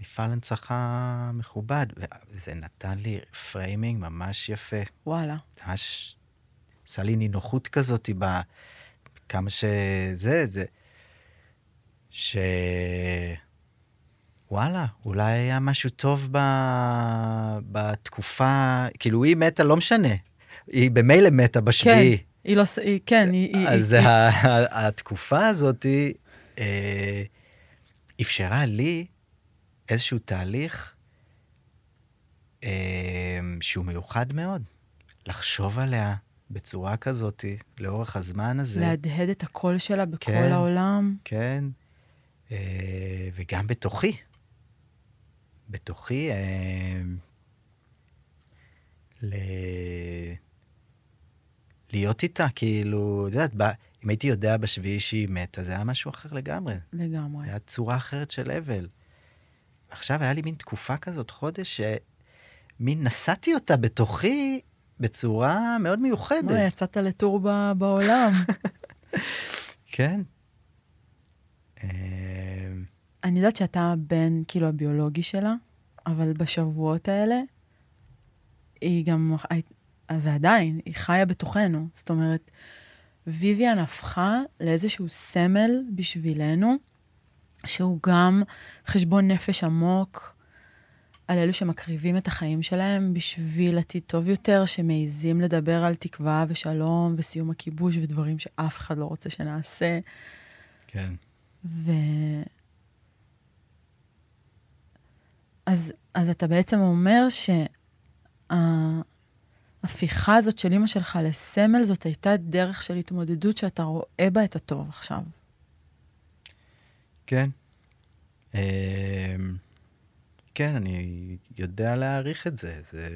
מפעל הנצחה מכובד, וזה נתן לי framing ממש יפה. וואלה. ממש עשה לי נינוחות כזאת בכמה שזה, זה, ש... וואלה, אולי היה משהו טוב ב... בתקופה, כאילו היא מתה, לא משנה. היא במילא מתה בשביעי. כן, היא לא, היא, כן, היא, היא, אז היא, ה- ה- התקופה הזאת אה, אפשרה לי איזשהו תהליך אה, שהוא מיוחד מאוד. לחשוב עליה בצורה כזאת לאורך הזמן הזה. להדהד את הקול שלה בכל כן. העולם. כן, אה, וגם בתוכי. בתוכי, אה, ל... להיות איתה, כאילו, את יודעת, אם הייתי יודע בשביעי שהיא מתה, זה היה משהו אחר לגמרי. לגמרי. היה צורה אחרת של אבל. עכשיו היה לי מין תקופה כזאת, חודש, שמין נשאתי אותה בתוכי בצורה מאוד מיוחדת. מה, יצאת לטור בעולם. כן. אני יודעת שאתה הבן, כאילו, הביולוגי שלה, אבל בשבועות האלה, היא גם, ועדיין, היא חיה בתוכנו. זאת אומרת, ויvian הפכה לאיזשהו סמל בשבילנו, שהוא גם חשבון נפש עמוק על אלו שמקריבים את החיים שלהם בשביל עתיד טוב יותר, שמעיזים לדבר על תקווה ושלום וסיום הכיבוש ודברים שאף אחד לא רוצה שנעשה. כן. ו... אז, אז אתה בעצם אומר שההפיכה הזאת של אימא שלך לסמל, זאת הייתה דרך של התמודדות שאתה רואה בה את הטוב עכשיו. כן. אה, כן, אני יודע להעריך את זה. זה...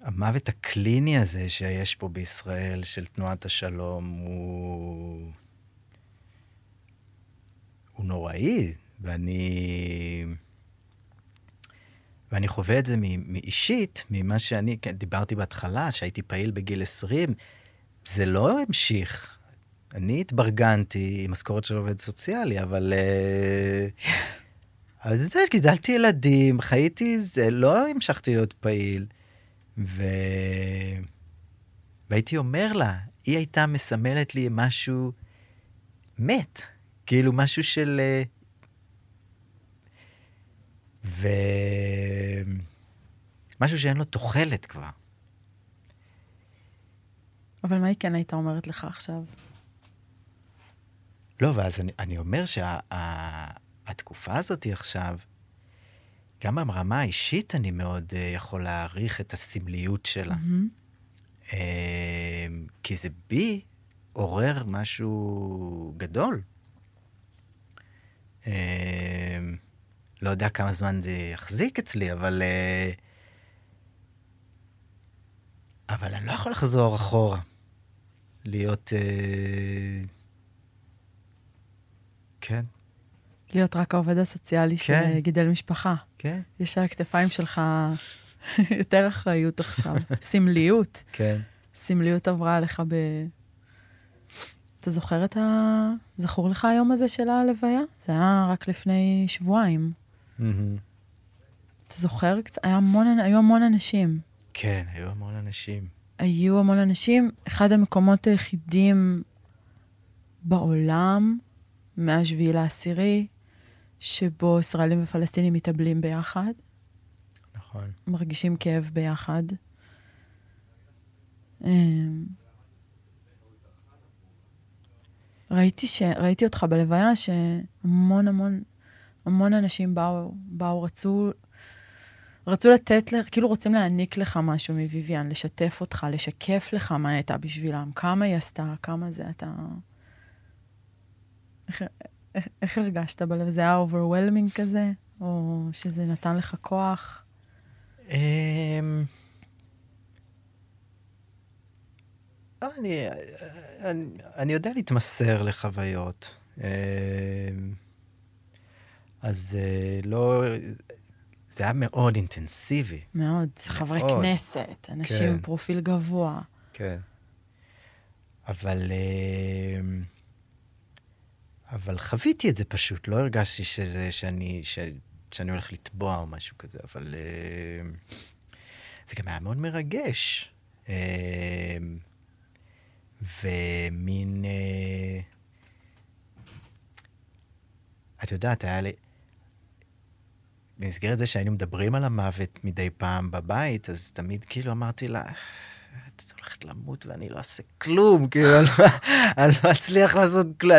המוות הקליני הזה שיש פה בישראל, של תנועת השלום, הוא... הוא נוראי, ואני... ואני חווה את זה מאישית, ממה שאני, כן, דיברתי בהתחלה, שהייתי פעיל בגיל 20, זה לא המשיך. אני התברגנתי עם משכורת של עובד סוציאלי, אבל... אה, אז זה, גידלתי ילדים, חייתי זה, לא המשכתי להיות פעיל. ו... והייתי אומר לה, היא הייתה מסמלת לי משהו מת, כאילו משהו של... אה, ו... משהו שאין לו תוחלת כבר. אבל מה היא כן הייתה אומרת לך עכשיו? לא, ואז אני, אני אומר שהתקופה שה, הזאת עכשיו, גם ברמה האישית אני מאוד uh, יכול להעריך את הסמליות שלה. Mm-hmm. Uh, כי זה בי עורר משהו גדול. Uh, לא יודע כמה זמן זה יחזיק אצלי, אבל... Uh, אבל אני לא יכול לחזור אחורה. להיות... Uh, כן. להיות רק העובד הסוציאלי כן. שגידל משפחה. כן. יש על הכתפיים שלך יותר אחריות עכשיו. סמליות. כן. סמליות עברה עליך ב... אתה זוכר את ה... זכור לך היום הזה של הלוויה? זה היה רק לפני שבועיים. Mm-hmm. אתה זוכר? היה המון, היו המון אנשים. כן, היו המון אנשים. היו המון אנשים. אחד המקומות היחידים בעולם מהשביעי לעשירי, שבו ישראלים ופלסטינים מתאבלים ביחד. נכון. מרגישים כאב ביחד. ראיתי, ש... ראיתי אותך בלוויה שהמון המון המון אנשים באו, באו, רצו, רצו לתת, כאילו רוצים להעניק לך משהו מוויויאן, לשתף אותך, לשקף לך מה הייתה בשבילם, כמה היא עשתה, כמה זה אתה... איך, איך, הרגשת בלב? זה היה overwhelming כזה? או שזה נתן לך כוח? אמ, לא, אני, אני, אני יודע להתמסר לחוויות. אמ, אז אה, לא... זה היה מאוד אינטנסיבי. מאוד. מאוד. חברי כנסת, אנשים כן. עם פרופיל גבוה. כן. אבל... אמ, אבל חוויתי את זה פשוט, לא הרגשתי שזה, שאני, ש, שאני הולך לטבוע או משהו כזה, אבל uh, זה גם היה מאוד מרגש. ומין... Uh, את יודעת, היה לי... במסגרת זה שהיינו מדברים על המוות מדי פעם בבית, אז תמיד כאילו אמרתי לה, את הולכת למות ואני לא אעשה כלום, כאילו, אני לא, אני לא אצליח לעשות כלום.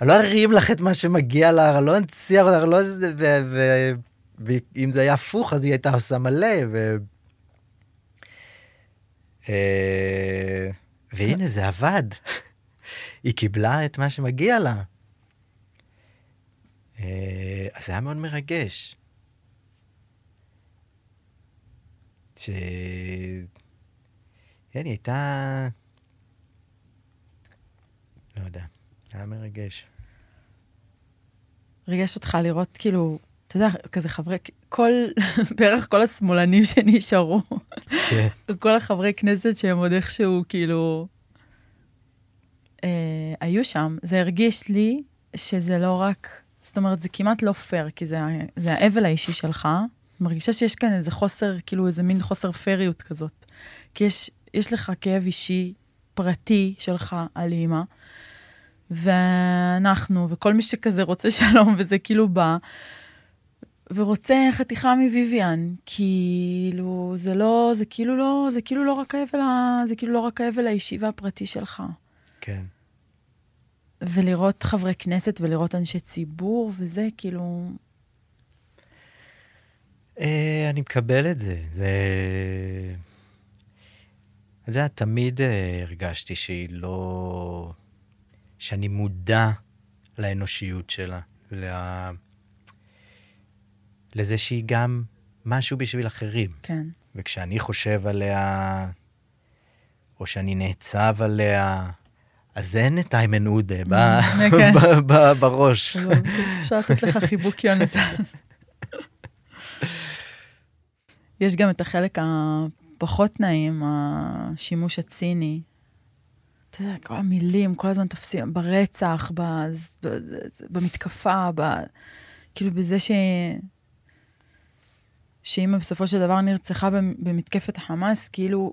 אני לא ארים לך את מה שמגיע לה, אני לא אנציח אותך, לא... ואם זה היה הפוך, אז היא הייתה עושה מלא, ו... והנה, זה עבד. היא קיבלה את מה שמגיע לה. אה, אז זה היה מאוד מרגש. ש... כן, היא הייתה... לא יודע. היה מרגש. ריגש אותך לראות, כאילו, אתה יודע, כזה חברי, כל, בערך כל השמאלנים שנשארו, כן. כל החברי כנסת שהם עוד איכשהו, כאילו, אה, היו שם. זה הרגיש לי שזה לא רק, זאת אומרת, זה כמעט לא פייר, כי זה, זה האבל האישי שלך. מרגישה שיש כאן איזה חוסר, כאילו איזה מין חוסר פייריות כזאת. כי יש, יש לך כאב אישי, פרטי שלך על אימא, ואנחנו, וכל מי שכזה רוצה שלום, וזה כאילו בא, ורוצה חתיכה מביביאן, כאילו, זה לא, זה כאילו לא, זה כאילו לא רק האבל, זה כאילו לא רק האבל האישי והפרטי שלך. כן. ולראות חברי כנסת ולראות אנשי ציבור, וזה כאילו... אה, אני מקבל את זה. זה... אתה יודע, תמיד אה, הרגשתי שהיא לא... שאני מודע לאנושיות שלה, לה... לזה שהיא גם משהו בשביל אחרים. כן. וכשאני חושב עליה, או שאני נעצב עליה, אז אין את איימן עודה mm, כן. בראש. לא, אפשר לתת לך חיבוק יונתן. יש גם את החלק הפחות נעים, השימוש הציני אתה יודע, כל המילים, כל הזמן תופסים, ברצח, במתקפה, כאילו בזה ש... שאמא בסופו של דבר נרצחה במתקפת החמאס, כאילו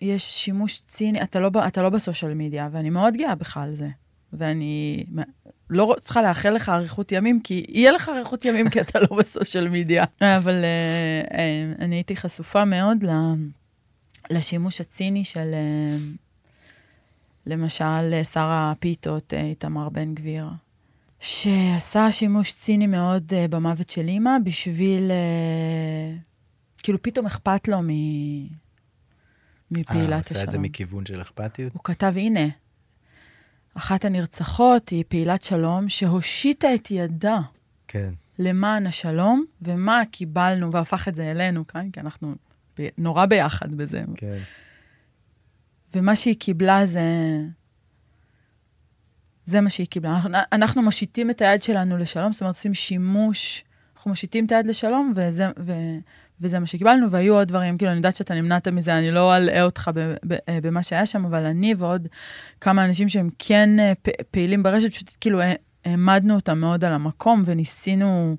יש שימוש ציני, אתה לא, אתה לא בסושיאל מדיה, ואני מאוד גאה בך על זה. ואני לא צריכה לאחל לך אריכות ימים, כי יהיה לך אריכות ימים כי אתה לא בסושיאל מדיה. אבל אה, אה, אני הייתי חשופה מאוד ל- לשימוש הציני של, אה, למשל, שר הפיתות, אה, איתמר בן גביר, שעשה שימוש ציני מאוד אה, במוות של אימא בשביל... אה, כאילו, פתאום אכפת לו מ... אה, מפעילת הוא עושה את זה השלום. מכיוון של אכפתיות? הוא כתב, הנה, אחת הנרצחות היא פעילת שלום שהושיטה את ידה כן. למען השלום, ומה קיבלנו, והפך את זה אלינו כאן, כי אנחנו ב- נורא ביחד בזה. כן. ומה שהיא קיבלה זה... זה מה שהיא קיבלה. אנחנו, אנחנו מושיטים את היד שלנו לשלום, זאת אומרת, עושים שימוש, אנחנו מושיטים את היד לשלום, וזה, ו, וזה מה שקיבלנו, והיו עוד דברים, כאילו, אני יודעת שאתה נמנעת מזה, אני לא אלאה אותך אה, במה שהיה שם, אבל אני ועוד כמה אנשים שהם כן אה, פעילים ברשת, פשוט כאילו אה, העמדנו אותם מאוד על המקום, וניסינו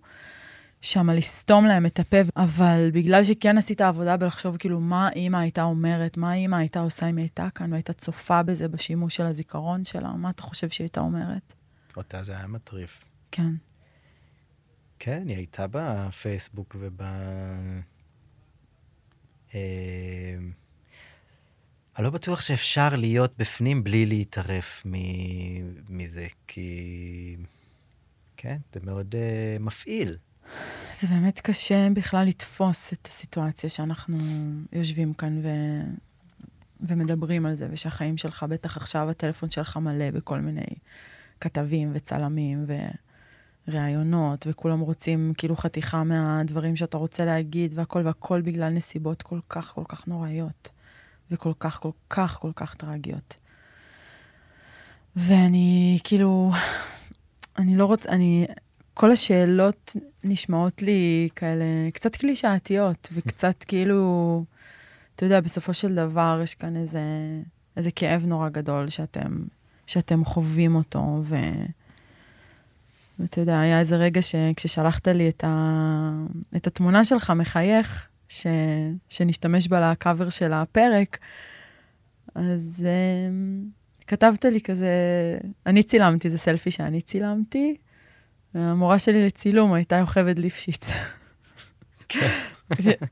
שם לסתום להם את הפה, אבל בגלל שכן עשית עבודה בלחשוב כאילו מה אימא הייתה אומרת, מה אימא הייתה עושה אם היא הייתה כאן והייתה צופה בזה בשימוש של הזיכרון שלה, מה אתה חושב שהיא הייתה אומרת? אותה זה היה מטריף. כן. כן, היא הייתה בפייסבוק וב... אה, אני לא בטוח שאפשר להיות בפנים בלי להתערף מ- מזה, כי... כן, זה מאוד uh, מפעיל. זה באמת קשה בכלל לתפוס את הסיטואציה שאנחנו יושבים כאן ו... ומדברים על זה, ושהחיים שלך, בטח עכשיו הטלפון שלך מלא בכל מיני כתבים וצלמים וראיונות, וכולם רוצים כאילו חתיכה מהדברים שאתה רוצה להגיד, והכל והכל בגלל נסיבות כל כך כל כך נוראיות, וכל כך כל כך כל כך טרגיות. ואני כאילו, אני לא רוצה, אני, כל השאלות נשמעות לי כאלה קצת קלישאתיות, וקצת כאילו, אתה יודע, בסופו של דבר יש כאן איזה, איזה כאב נורא גדול שאתם, שאתם חווים אותו, ו... ואתה יודע, היה איזה רגע שכששלחת לי את, ה... את התמונה שלך מחייך, ש... שנשתמש בה לקאבר של הפרק, אז uh, כתבת לי כזה, אני צילמתי, זה סלפי שאני צילמתי, המורה שלי לצילום הייתה יוכבד ליפשיץ.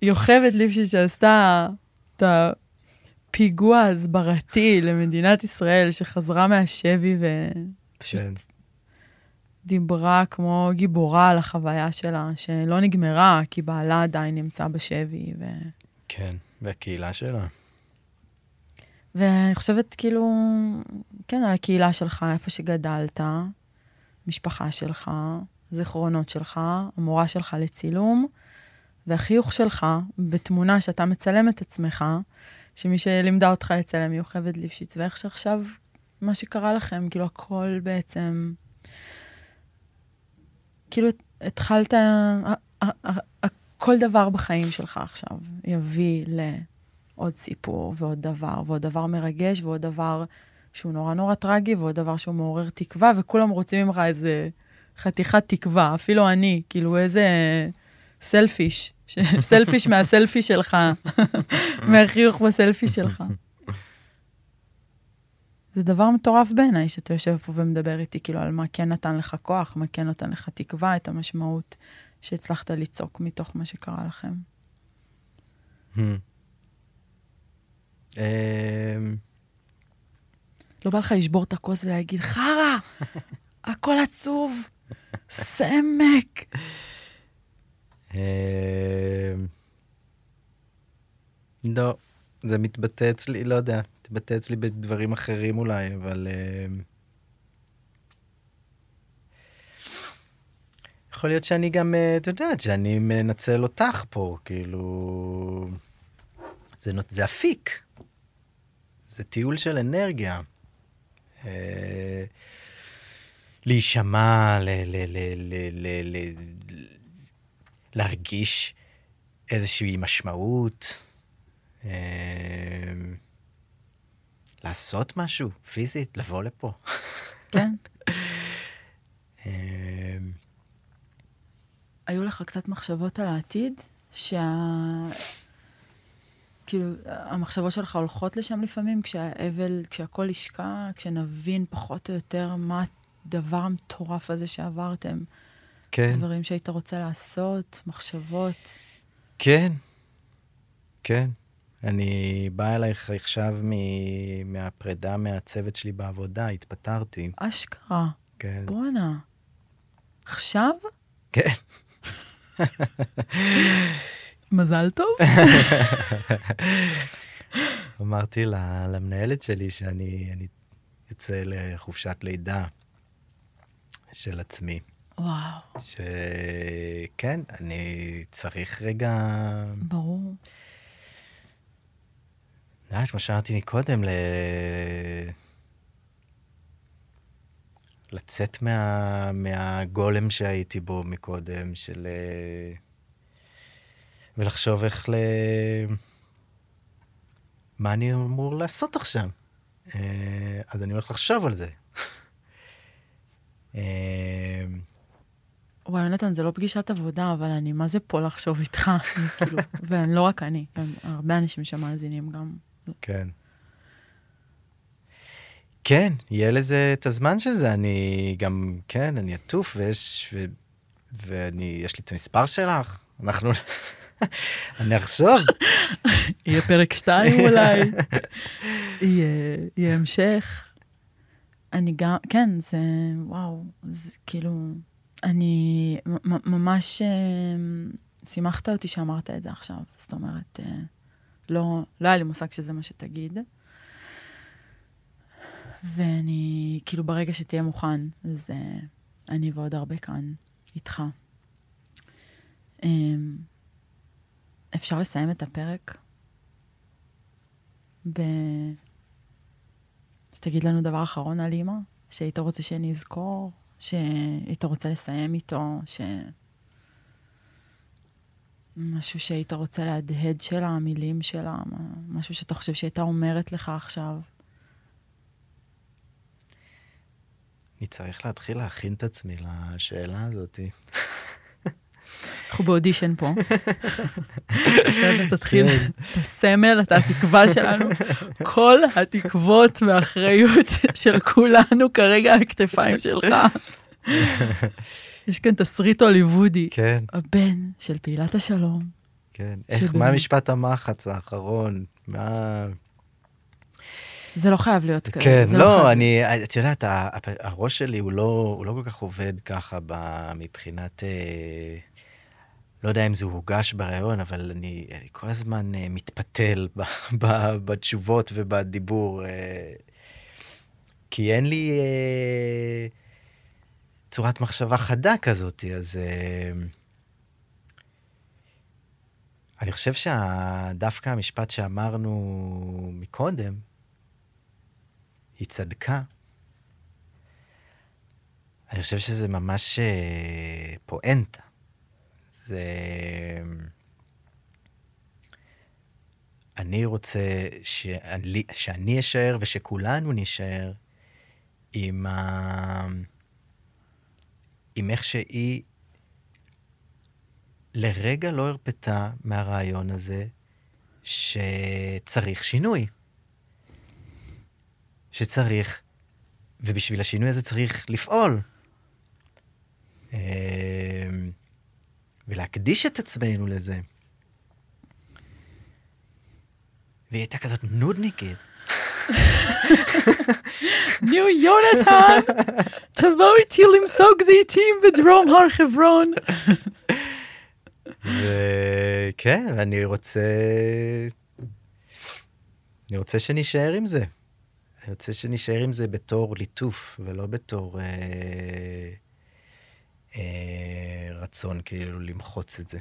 יוכבד ליפשיץ שעשתה את הפיגוע ההסברתי למדינת ישראל, שחזרה מהשבי ופשוט כן. דיברה כמו גיבורה על החוויה שלה, שלא נגמרה, כי בעלה עדיין נמצא בשבי. ו... כן, והקהילה שלה. ואני חושבת כאילו, כן, על הקהילה שלך, איפה שגדלת, משפחה שלך, זיכרונות שלך, המורה שלך לצילום, והחיוך שלך בתמונה שאתה מצלם את עצמך, שמי שלימדה אותך לצלם היא יוכבד ליפשיץ, ואיך שעכשיו, מה שקרה לכם, כאילו הכל בעצם, כאילו התחלת, כל דבר בחיים שלך עכשיו יביא לעוד סיפור ועוד דבר, ועוד דבר מרגש, ועוד דבר שהוא נורא נורא טרגי, ועוד דבר שהוא מעורר תקווה, וכולם רוצים ממך איזה חתיכת תקווה, אפילו אני, כאילו איזה סלפיש, סלפיש מהסלפי שלך, מהחיוך בסלפי שלך. זה דבר מטורף בעיניי שאתה יושב פה ומדבר איתי, כאילו, על מה כן נתן לך כוח, מה כן נתן לך תקווה, את המשמעות שהצלחת ליצוק מתוך מה שקרה לכם. לא בא לך לשבור את הכוס ולהגיד, חרא, הכל עצוב, סמק. אמ, לא, זה מתבטא אצלי, לא יודע, מתבטא אצלי בדברים אחרים אולי, אבל... אמ, יכול להיות שאני גם, אה, את יודעת, שאני מנצל אותך פה, כאילו... זה, זה אפיק. זה טיול של אנרגיה. אה, להישמע, להרגיש איזושהי משמעות, אה, לעשות משהו פיזית, לבוא לפה. כן. אה, היו לך קצת מחשבות על העתיד, שה... כאילו, המחשבות שלך הולכות לשם לפעמים, כשהאבל, כשהכול ישקע, כשנבין פחות או יותר מה הדבר המטורף הזה שעברתם. כן, דברים שהיית רוצה לעשות, מחשבות. כן, כן. אני בא אלייך עכשיו מ- מהפרידה מהצוות שלי בעבודה, התפטרתי. אשכרה, כן, בואנה. עכשיו? כן. מזל טוב. אמרתי לה- למנהלת שלי שאני אני יוצא לחופשת לידה של עצמי. וואו, שכן, אני צריך רגע, ברור. יודעת, כמו שאמרתי מקודם, ל... לצאת מה... מהגולם שהייתי בו מקודם, של... ולחשוב איך ל... מה אני אמור לעשות עכשיו. אה, אז אני הולך לחשוב על זה. אה, וואי, יונתן, זה לא פגישת עבודה, אבל אני מה זה פה לחשוב איתך, כאילו, ולא רק אני, הרבה אנשים שמאזינים גם. כן. כן, יהיה לזה את הזמן של זה. אני גם, כן, אני עטוף, ויש, ו, ואני, יש לי את המספר שלך. אנחנו, אני אחשוב. יהיה פרק שתיים אולי, יהיה, המשך. אני גם, כן, זה, וואו, זה כאילו, אני ממש אה, שימחת אותי שאמרת את זה עכשיו. זאת אומרת, אה, לא, לא היה לי מושג שזה מה שתגיד. ואני, כאילו, ברגע שתהיה מוכן, אז אה, אני ועוד הרבה כאן, איתך. אפשר לסיים את הפרק ב... שתגיד לנו דבר אחרון על אימא, שהיית רוצה שאני אזכור, שהיית רוצה לסיים איתו, ש... משהו שהיית רוצה להדהד שלה, המילים שלה, משהו שאתה חושב שהייתה אומרת לך עכשיו. אני צריך להתחיל להכין את עצמי לשאלה הזאת. אנחנו באודישן פה. תתחיל, אתה סמל, אתה התקווה שלנו. כל התקוות והאחריות של כולנו כרגע על הכתפיים שלך. יש כאן תסריט הוליוודי. כן, הבן של פעילת השלום. כן. איך, שבאמת- מה משפט המחץ האחרון? מה... זה לא חייב להיות כזה. כן, לא, חייב- אני, את יודעת, הראש שלי הוא לא, הוא לא כל כך עובד ככה ב- מבחינת, אה, לא יודע אם זה הוגש בריאיון, אבל אני, אני כל הזמן אה, מתפתל ב, ב, בתשובות ובדיבור, אה, כי אין לי אה, צורת מחשבה חדה כזאת, אז אה, אני חושב שדווקא המשפט שאמרנו מקודם, היא צדקה. אני חושב שזה ממש פואנטה. זה... אני רוצה שאני, שאני אשאר ושכולנו נישאר עם, ה... עם איך שהיא לרגע לא הרפתה מהרעיון הזה שצריך שינוי. שצריך, ובשביל השינוי הזה צריך לפעול. ולהקדיש את עצמנו לזה. והיא הייתה כזאת נודניקית. ניו יונתן, תבוא איתי למסוג זיתים בדרום הר חברון. וכן, ואני רוצה... אני רוצה שנישאר עם זה. אני רוצה שנישאר עם זה בתור ליטוף, ולא בתור אה, אה, רצון כאילו למחוץ את זה.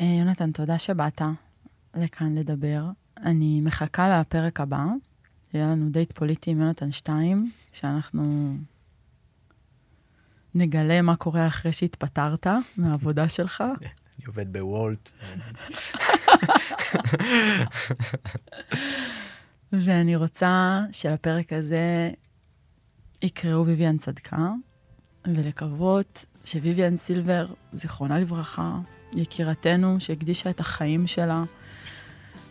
אה, יונתן, תודה שבאת לכאן לדבר. אני מחכה לפרק הבא, שיהיה לנו דייט פוליטי עם יונתן 2, שאנחנו נגלה מה קורה אחרי שהתפטרת מהעבודה שלך. אני עובד בוולט. ואני רוצה שלפרק הזה יקראו ויvian צדקה, ולקוות שוויvian סילבר, זיכרונה לברכה, יקירתנו, שהקדישה את החיים שלה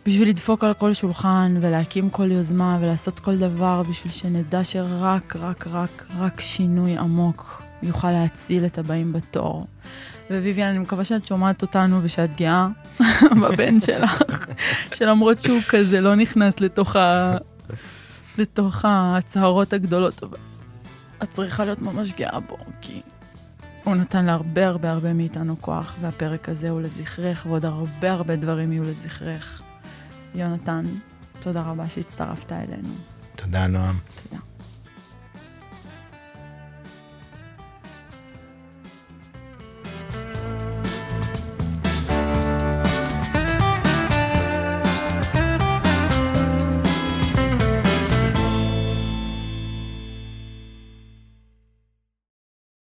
בשביל לדפוק על כל שולחן ולהקים כל יוזמה ולעשות כל דבר בשביל שנדע שרק, רק, רק, רק שינוי עמוק יוכל להציל את הבאים בתור. וויvian, אני מקווה שאת שומעת אותנו ושאת גאה בבן שלך, שלמרות שהוא כזה לא נכנס לתוך, ה... לתוך הצהרות הגדולות, אבל את צריכה להיות ממש גאה בו, כי הוא נתן להרבה הרבה הרבה מאיתנו כוח, והפרק הזה הוא לזכרך, ועוד הרבה הרבה דברים יהיו לזכרך. יונתן, תודה רבה שהצטרפת אלינו. תודה, נועם. תודה.